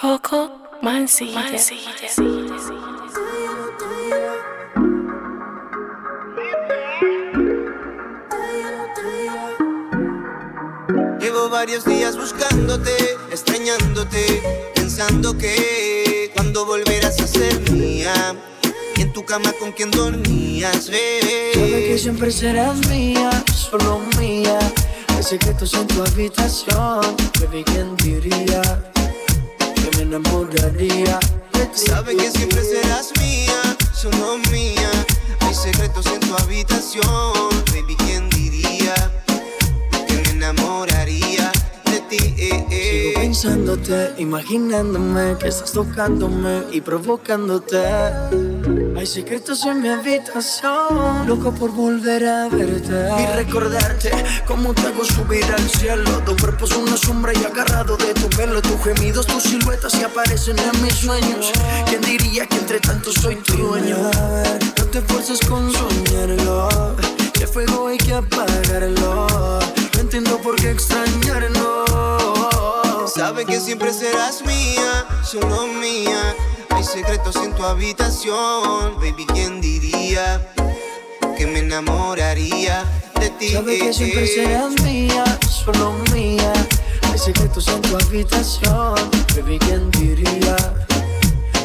Coco Mancilla. Llevo varios días buscándote, extrañándote, pensando que cuando volverás a ser mía. Y en tu cama con quien dormías, bebé. Sabe que siempre serás mía, solo mía. Hay secretos en tu habitación, baby, ¿quién diría? Enamoraría de ti. Sabe que siempre serás mía, solo mía. Hay secretos en tu habitación, baby, ¿quién diría? Que me enamoraría de ti. eh, eh. Sigo pensándote, imaginándome que estás tocándome y provocándote. Hay secretos en mi habitación, loco por volver a verte y recordarte cómo te hago subir al cielo. Tu cuerpo es una sombra y agarrado de tu pelo, tus gemidos, tus siluetas se aparecen en mis sueños. ¿Quién diría que entre tanto soy tu dueño? No te esfuerces con soñarlo, que fuego hay que apagarlo. No entiendo por qué extrañarlo. Sabe que siempre serás mía, solo mía. Hay secretos en tu habitación, baby, ¿quién diría? Que me enamoraría de ti. Sabe que eh, siempre eh. serás mía, solo mía. Hay secretos en tu habitación, baby, ¿quién diría?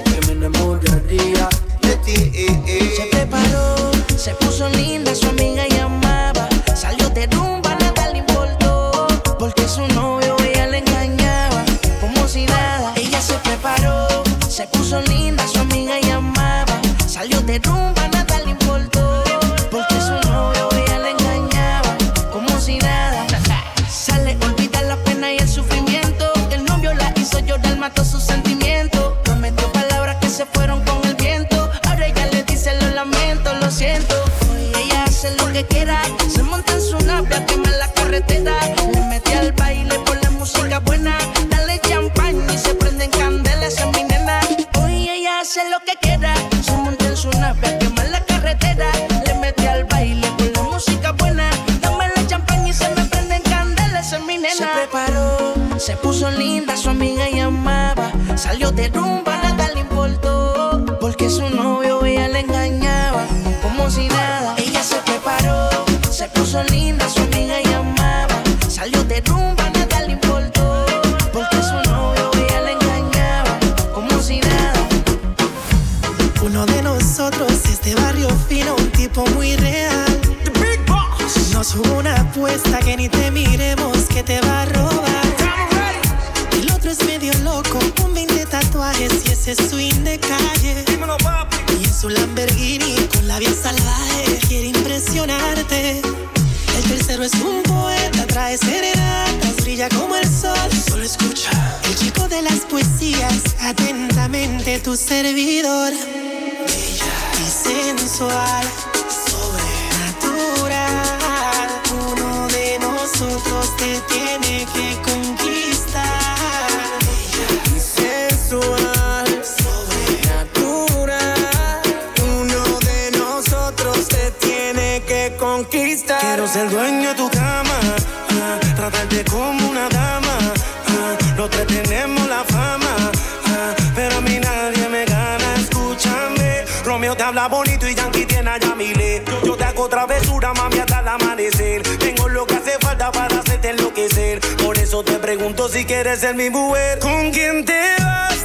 Que me enamoraría de ti. eh. Se preparó, se puso linda, su amiga llamaba. Salió de rumba, nada le importó. Porque su novio ella le engañaba. Como si nada, ella se preparó, se puso linda, su amiga llamaba. Salió de rumba, habla bonito y Yankee tiene a Yamile. Yo te hago travesura, mami, hasta el amanecer. Tengo lo que hace falta para hacerte enloquecer. Por eso te pregunto si quieres ser mi mujer. ¿Con quién te vas?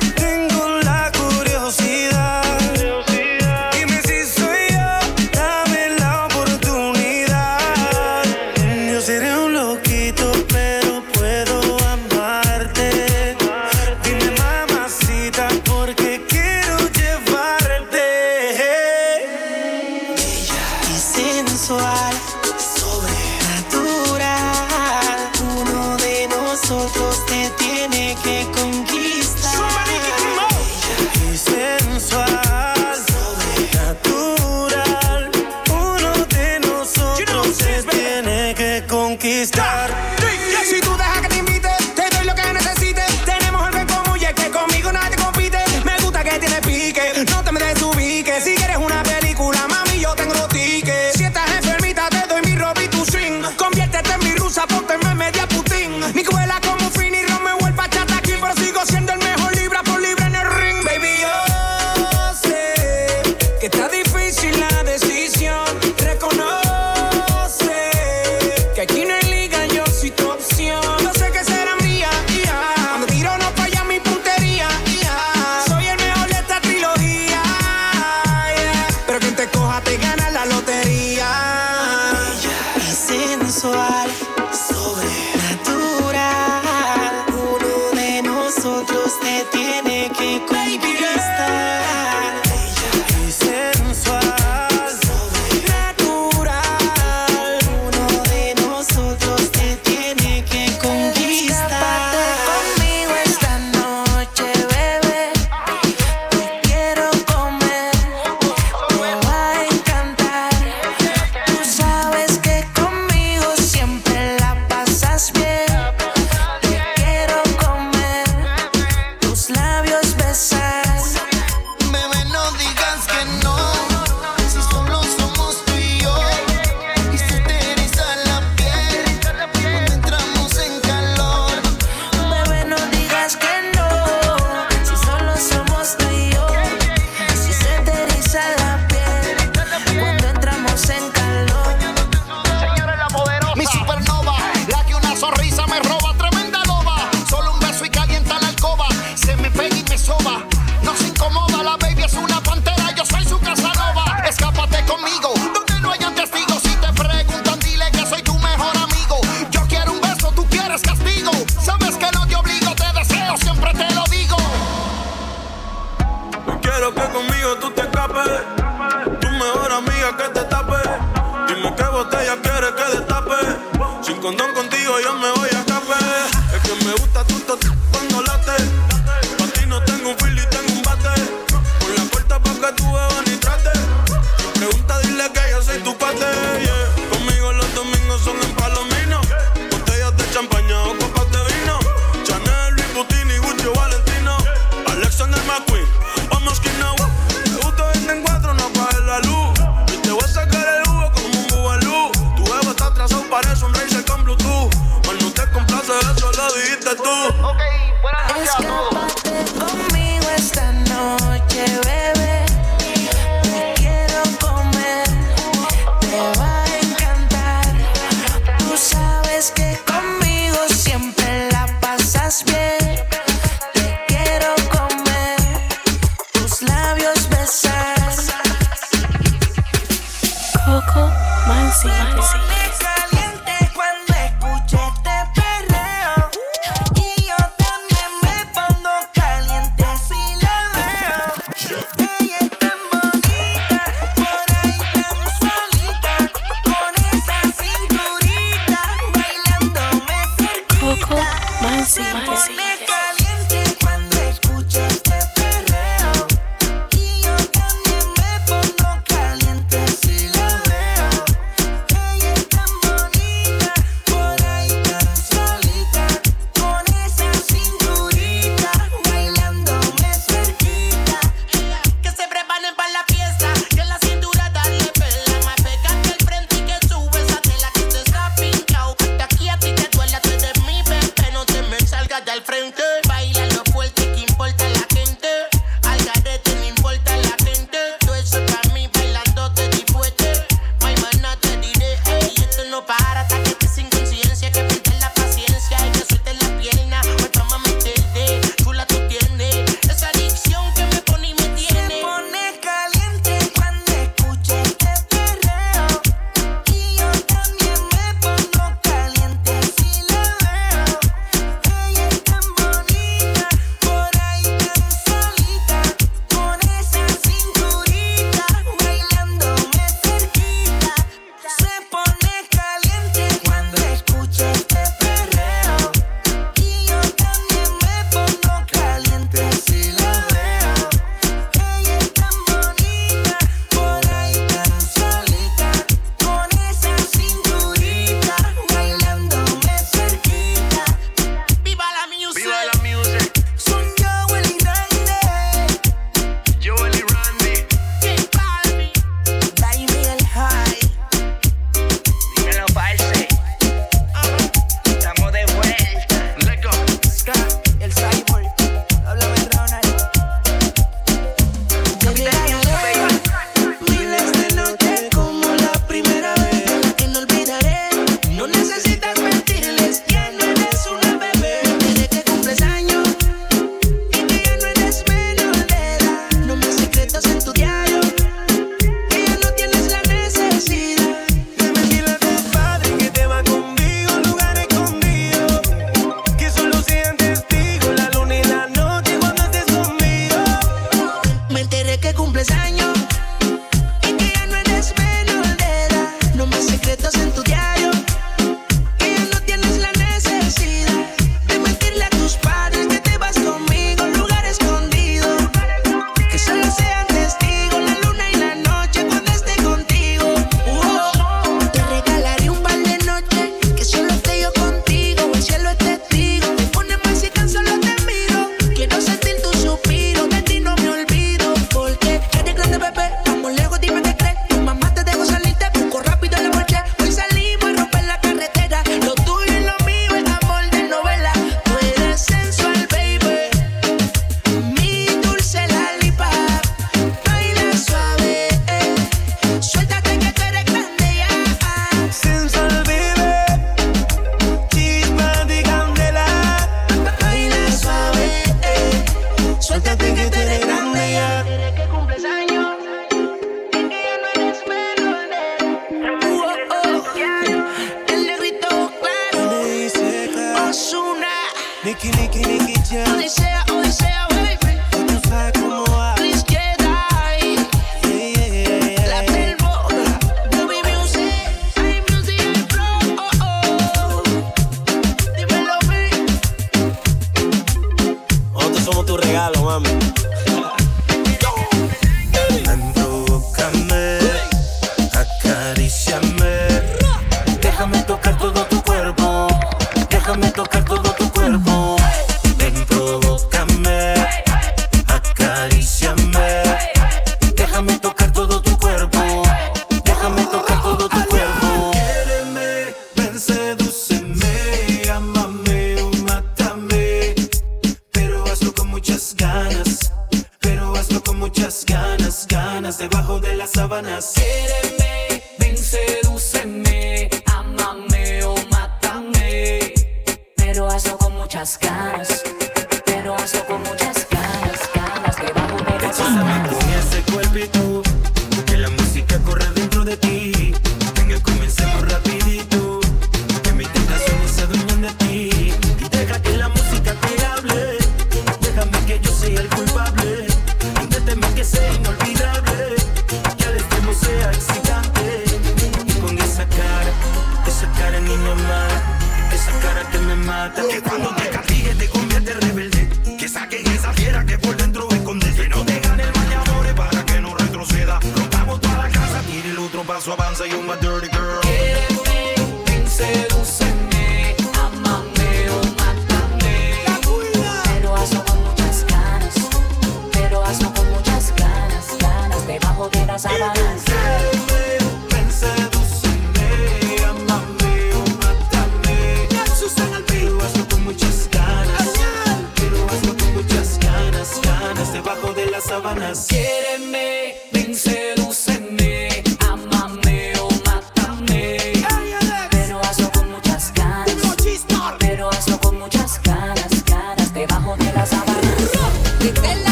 Que cuando te castigue te convierte rebelde. Que saques esa fiera que por dentro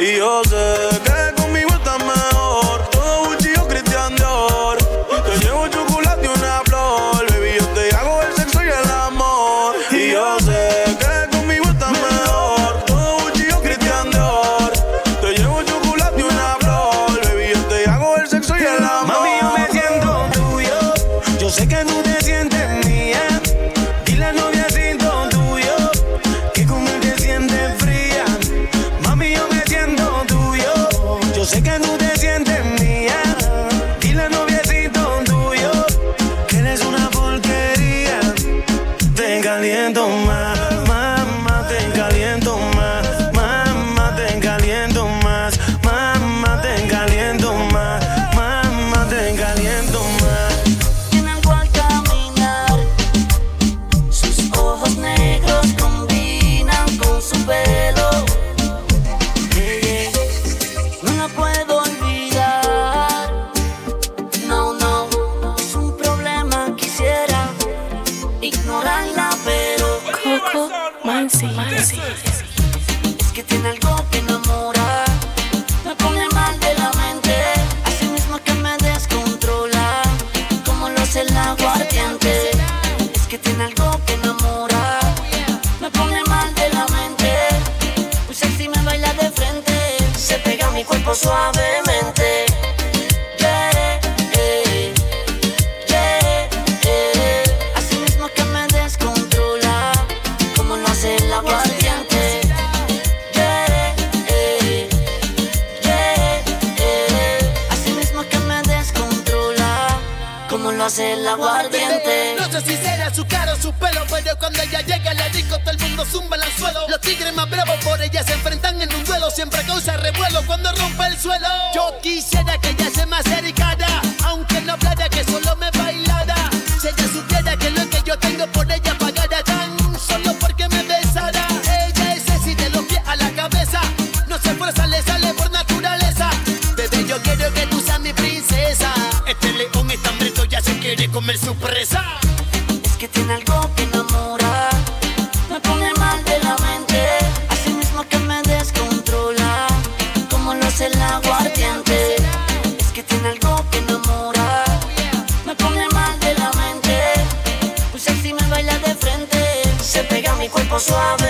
y yo sé como lo hace el aguardiente. No sé si será su cara o su pelo, pero cuando ella llega la disco todo el mundo zumba en el suelo. Los tigres más bravos por ella se enfrentan en un duelo, siempre causa revuelo cuando rompe el suelo. Yo quisiera que ella se me acercara, aunque no hablara que solo me bailara. Si ella supiera que lo que yo tengo por ella pagara tan solo porque me besara. Ella es así de los pies a la cabeza, no se fuerza, le sale por naturaleza. Bebé, yo quiero que tú seas mi princesa. Este le quiere comer su presa. Es que tiene algo que enamora, me pone mal de la mente, así mismo que me descontrola, como lo hace el agua ardiente. Es que tiene algo que enamora, me pone mal de la mente, pues así me baila de frente, se pega a mi cuerpo suave.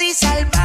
y salvar.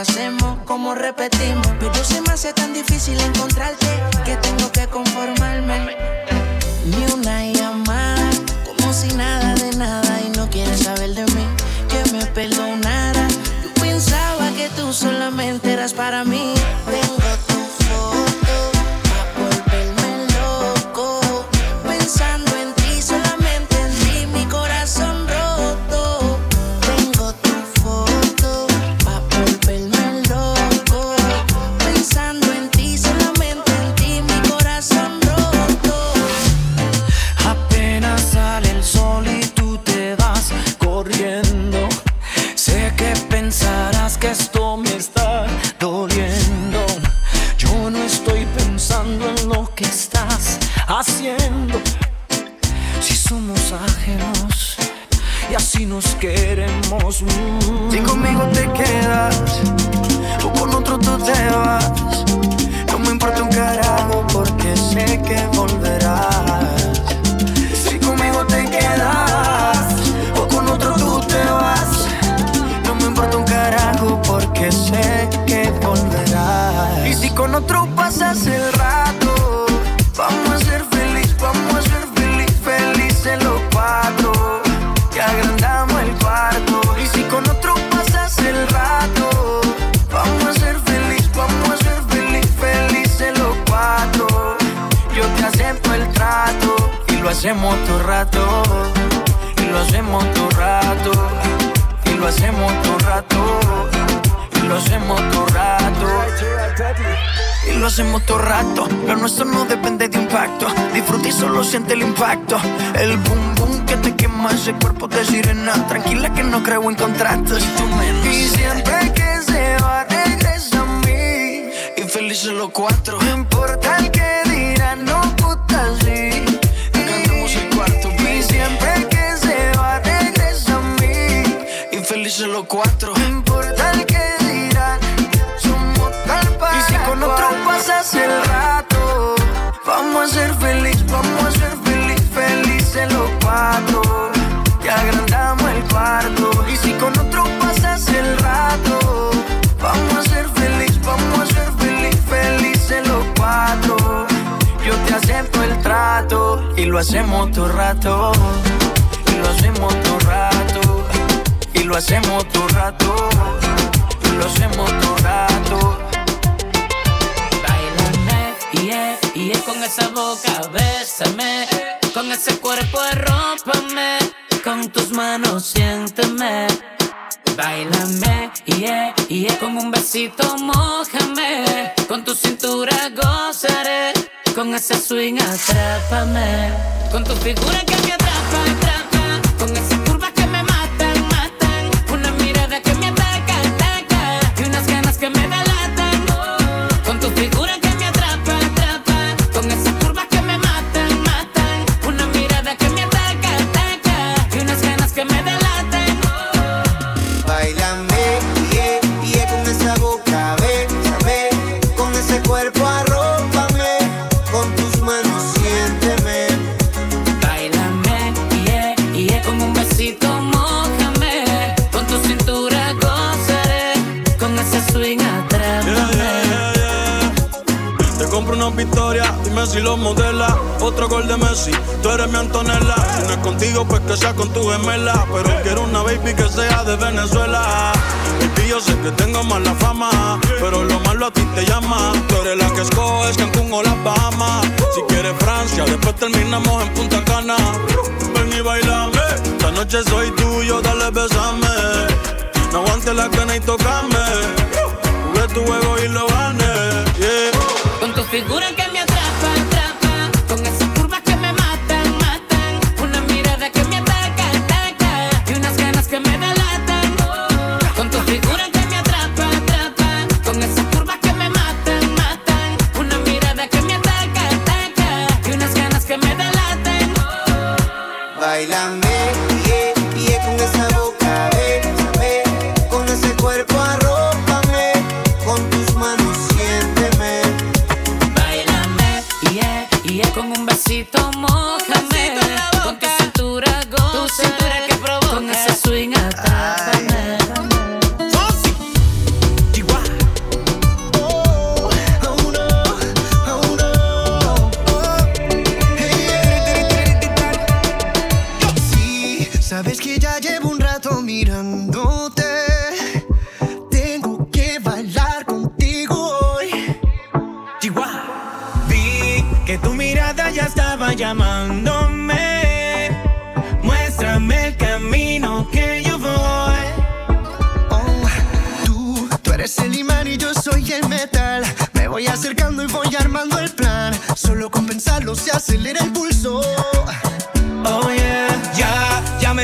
Hacemos, cómo repetimos. Pero se me hace tan difícil encontrarte solo siente el impacto. El boom boom que te quema ese cuerpo de sirena. Tranquila que no creo en contratos. Y siempre que se va, regresa a mí. Y felices los cuatro. No importa el que dirán, no puta sí. Cantamos el cuarto. Y siempre que se va, regresa a mí. Y felices los cuatro. Ser feliz, vamos a ser feliz, felices los cuatro. Y agrandamos el cuarto. Y si con otro pasas el rato, vamos a ser feliz, vamos a ser feliz, felices los cuatro. Yo te acepto el trato y lo hacemos todo rato. Y lo hacemos todo rato. Y lo hacemos todo rato. Y lo hacemos todo rato. Yeah, yeah, con esa boca, bésame, con ese cuerpo arrópame, con tus manos siénteme. Bailame, yeah, yeah, con un besito mojame, con tu cintura gozaré, con ese swing atrápame, con tu figura que me atrapa, atrapa, con esas una victoria, dime si lo modela. Otro gol de Messi, tú eres mi Antonella. Si no es contigo, pues que sea con tu gemela. Pero quiero una baby que sea de Venezuela. Y yo sé que tengo mala fama, pero lo malo a ti te llama. Tú eres la que escoges Cancún o las Bahamas. Si quieres Francia, después terminamos en Punta Cana. Ven y bailame, esta noche soy tuyo, dale besame. No aguantes la cana y tocame. Jugué tu juego y lo gané. Con tu figura que me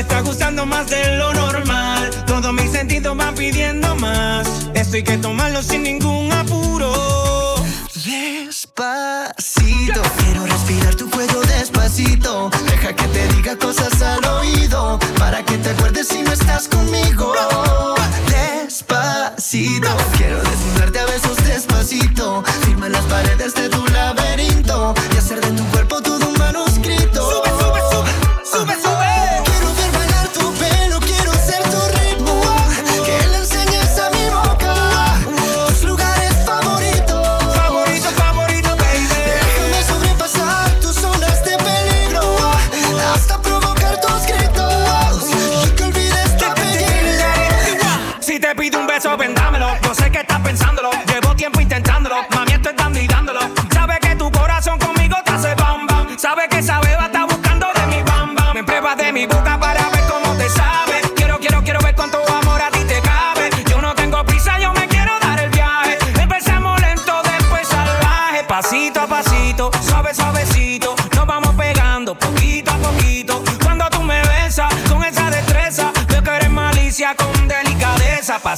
está gustando más de lo normal. Todos mis sentidos van pidiendo más. Esto hay que tomarlo sin ningún apuro. Despacito, quiero respirar tu cuello despacito. Deja que te diga cosas al oído para que te acuerdes si no estás conmigo. Despacito, quiero desnudarte a besos despacito. Firma las paredes de tu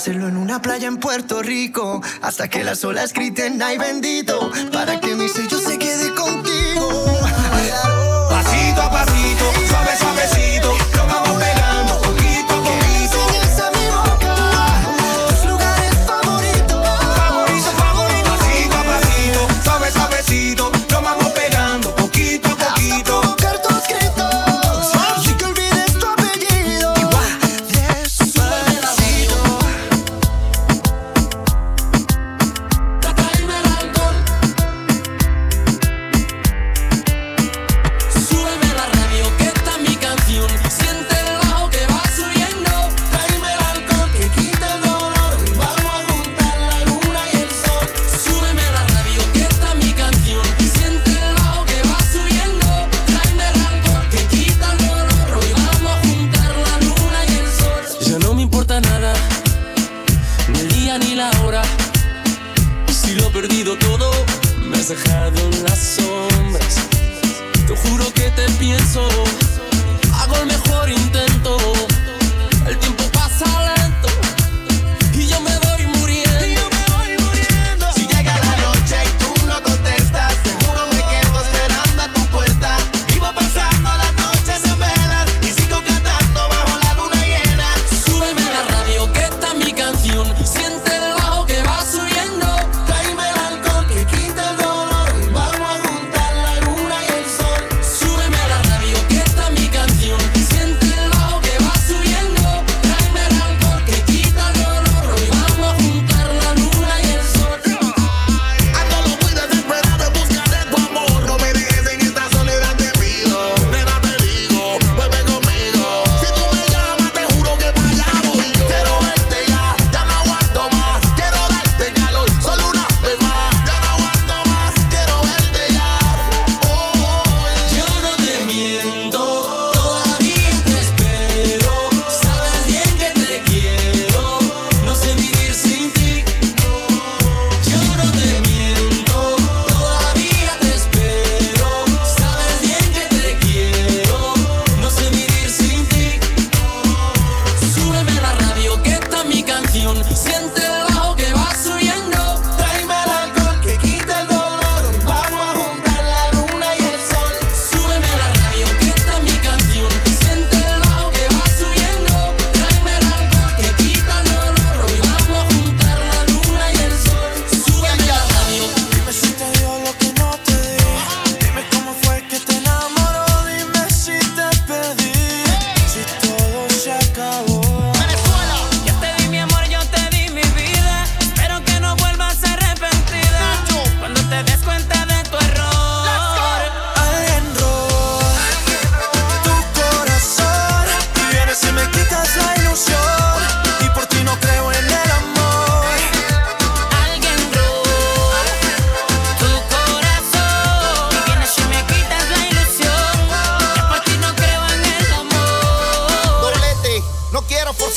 hacerlo en una playa en Puerto Rico. Hasta que las olas griten, ay bendito. Para que mi sello se quede contigo. Pasito a pasito, suave, suavecito.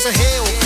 to hell.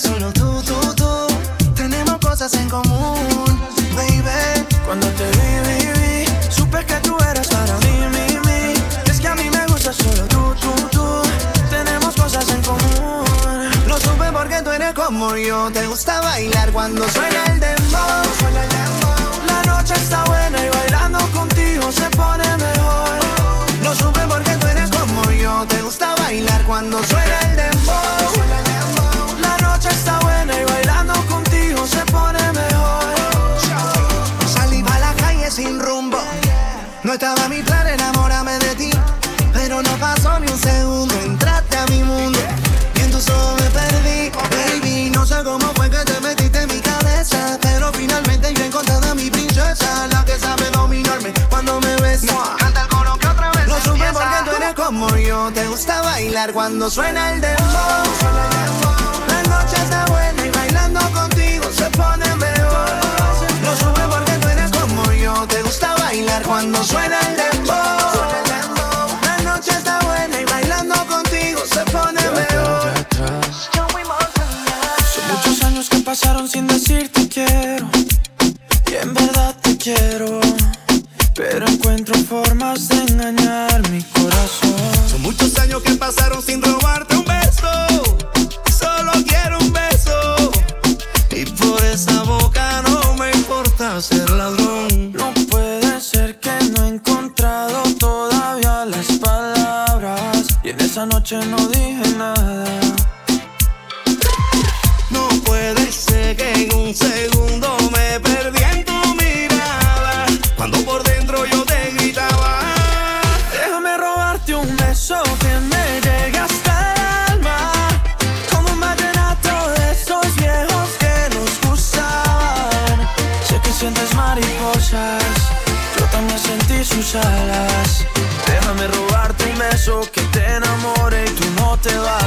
Solo tú, tú, tú. Tenemos cosas en común, baby. Cuando te vi, vi, vi, supe que tú eras para mí, mi, mi. Es que a mí me gusta solo tú, tú, tú. Tenemos cosas en común. Lo supe porque tú eres como yo. Te gusta bailar cuando suena el dembow. La noche está buena y bailando contigo se pone mejor. Lo supe porque tú eres como yo. Te gusta bailar cuando suena el dembow. Está buena y bailando contigo se pone mejor. Salí a la calle sin rumbo. No estaba mi plan enamorarme de ti. Pero no pasó ni un segundo. Entraste a mi mundo. Y en tus ojos me perdí. Baby, no sé cómo fue que te metiste en mi cabeza. Pero finalmente yo he encontrado a mi princesa. La que sabe Te gusta bailar cuando suena el dembow. La noche está buena y bailando contigo se pone mejor. Lo supe porque tú eres como yo. Te gusta bailar cuando suena el dembow. La noche está buena y bailando contigo se pone mejor. Son muchos años que pasaron sin decirte quiero. Y en verdad te quiero. Pero encuentro formas de engañar muchos años que pasaron sin robarte un beso. Solo quiero un beso. Y por esa boca no me importa ser ladrón. No puede ser que no he encontrado todavía las palabras. Y en esa noche no dije nada. No puede ser que en un segundo Déjame robarte un beso que te enamore y tú no te vayas.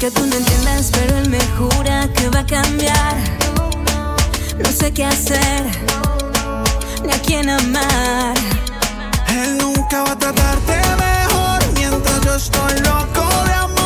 Que tú no entiendes, pero él me jura que va a cambiar. No sé qué hacer, ni a quién amar. Él nunca va a tratarte mejor mientras yo estoy loco de amor.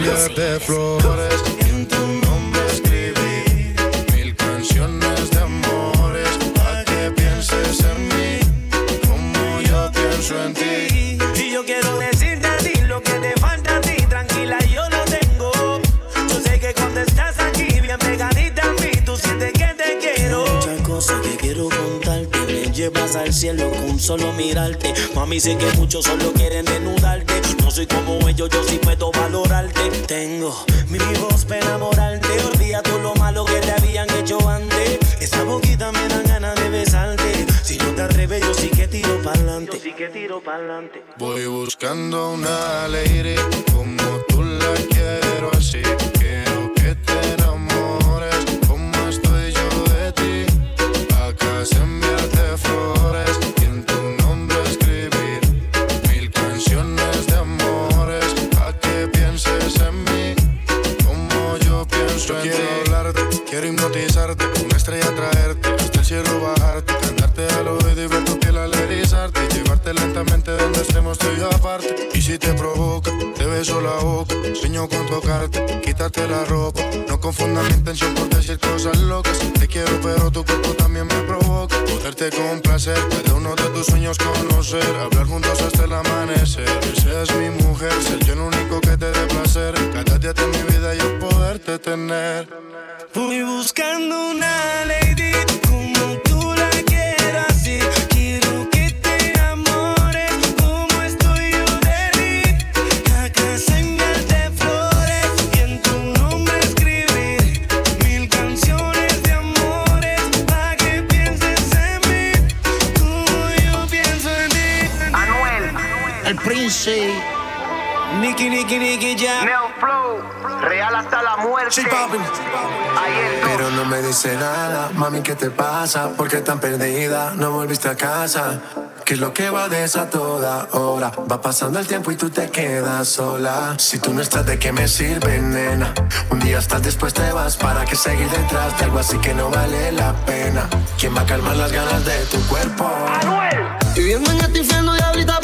Acá enviarte Me llevas al cielo con solo mirarte. Mami, sé que muchos solo quieren desnudarte. No soy como ellos, yo sí puedo valorarte. Tengo mi voz para enamorarte. Olvida todo lo malo que te habían hecho antes. Esa boquita me dan ganas de besarte. Si no te atreves, yo sí que tiro pa'lante. Yo sí que tiro pa'lante. Voy buscando una lady como tú la quiero así. Quiero que te enamores como estoy yo de ti. Acá se enviarte flores estrella traerte, hasta el cielo bajarte, cantarte al oído y ver tu piel al erizarte, llevarte lentamente donde estemos tú y aparte. Y si te provoca, te beso la boca, sueño con tocarte, quitarte la ropa. No confundas mi intención por decir cosas locas. Te quiero, pero tu cuerpo también me provoca. Poderte complacer, de uno de tus sueños conocer, hablar juntos hasta el amanecer. Que seas mi mujer, ser yo el único que te dé placer. Cada día de mi vida yo poderte tener. Voy buscando una lady Nicky, Nicky, Nicky, ya. Neo Flow, Real hasta la muerte. Pero no me dice nada, mami, ¿qué te pasa? ¿Por qué tan perdida? No volviste a casa. ¿Qué es lo que va de esa toda hora? Va pasando el tiempo y tú te quedas sola. Si tú no estás, ¿de qué me sirve, nena? Un día estás, después te vas. ¿Para qué seguir detrás de algo así que no vale la pena? ¿Quién va a calmar las ganas de tu cuerpo? Viviendo en este infierno y ahorita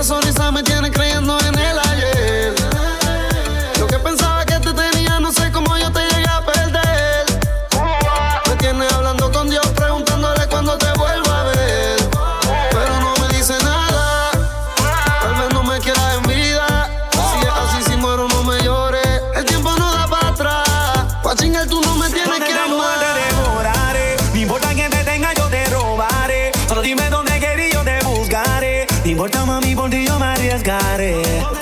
esa sonrisa me tiene creyendo yo me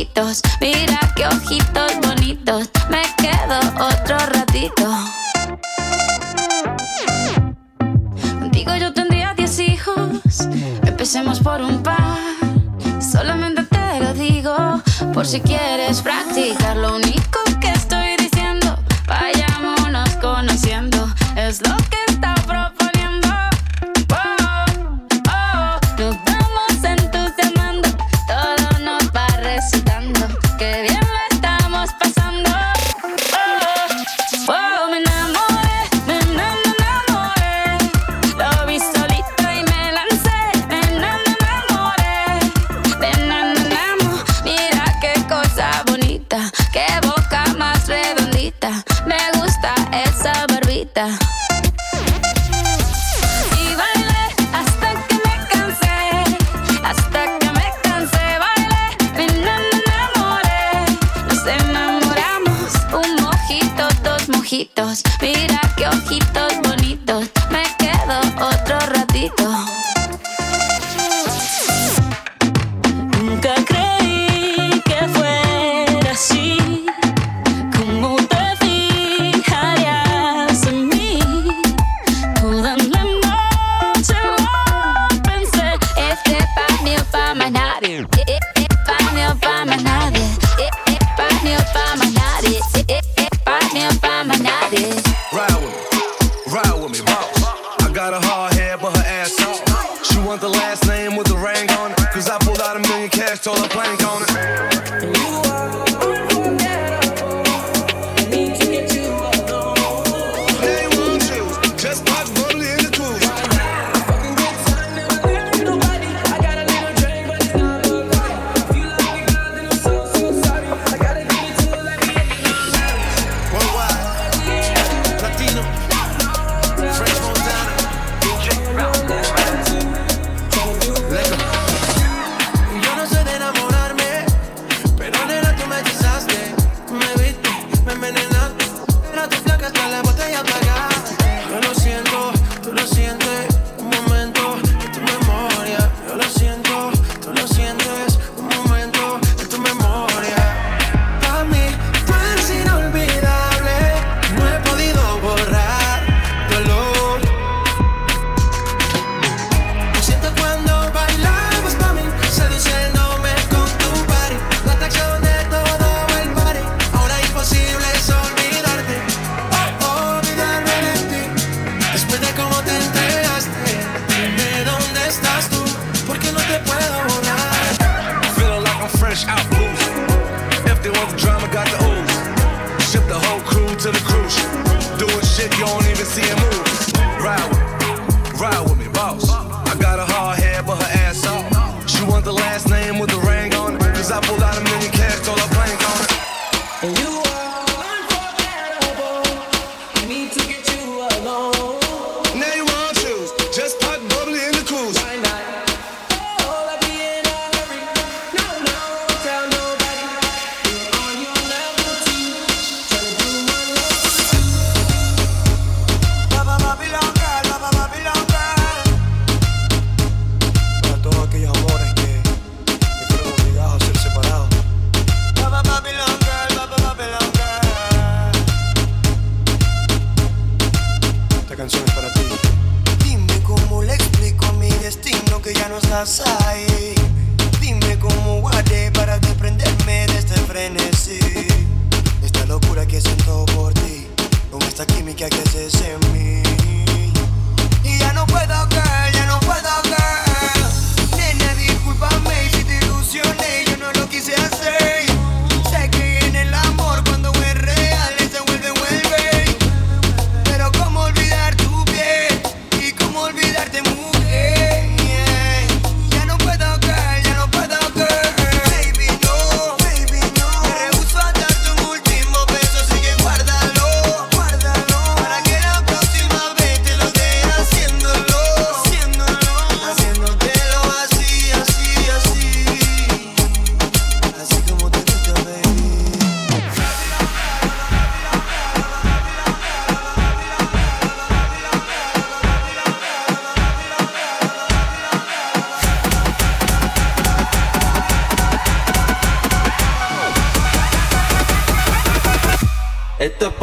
Mira qué ojitos bonitos, me quedo otro ratito. Contigo yo tendría diez hijos, empecemos por un par. Solamente te lo digo, por si quieres practicar. Lo único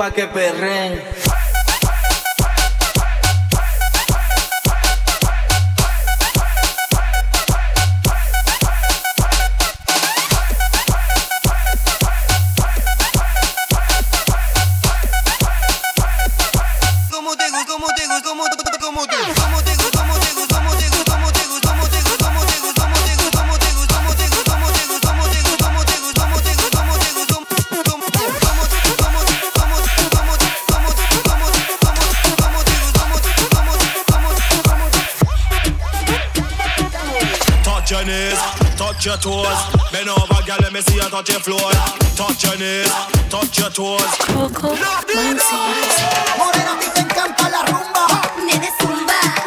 pa' que perren. knees, touch your toes. Bend over, girl, let me see you touch your floor. Touch your knees, touch your toes. Coco, Morena, a ti te encanta la rumba. Nene, zumba.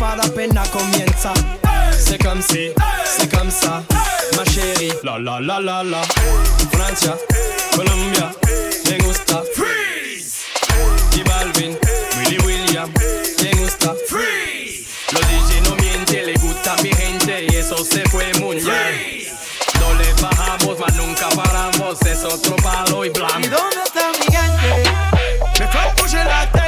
Fiesta no para apenas comienza. C'est comme si, c'est comme ça, ma chérie. La la la la la. Francia, Colombia, me gusta. Freeze. Y Balvin, Willy William, me gusta. Freeze. Los DJ no mienten, le gusta mi gente y eso se fue muy bien. No le bajamos, mas nunca paramos, es otro palo y blanco. ¿Y dónde está mi gente? Me fue a la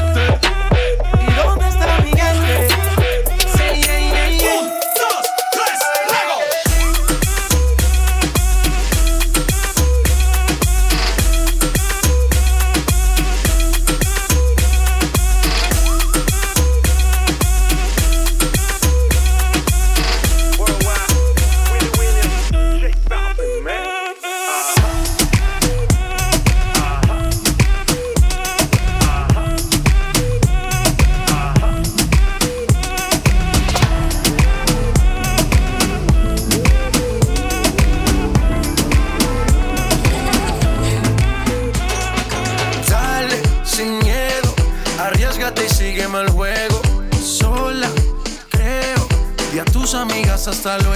hasta luego.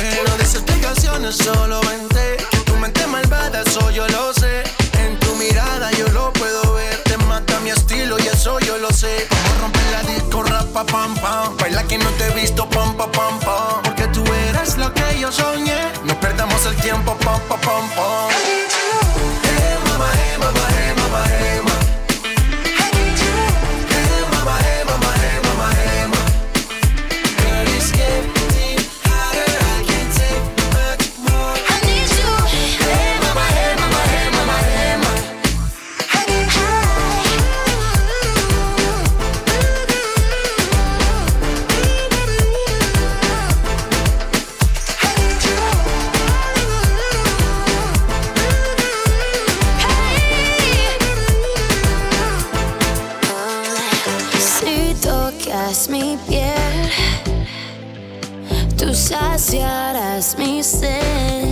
Tú saciarás mi sed.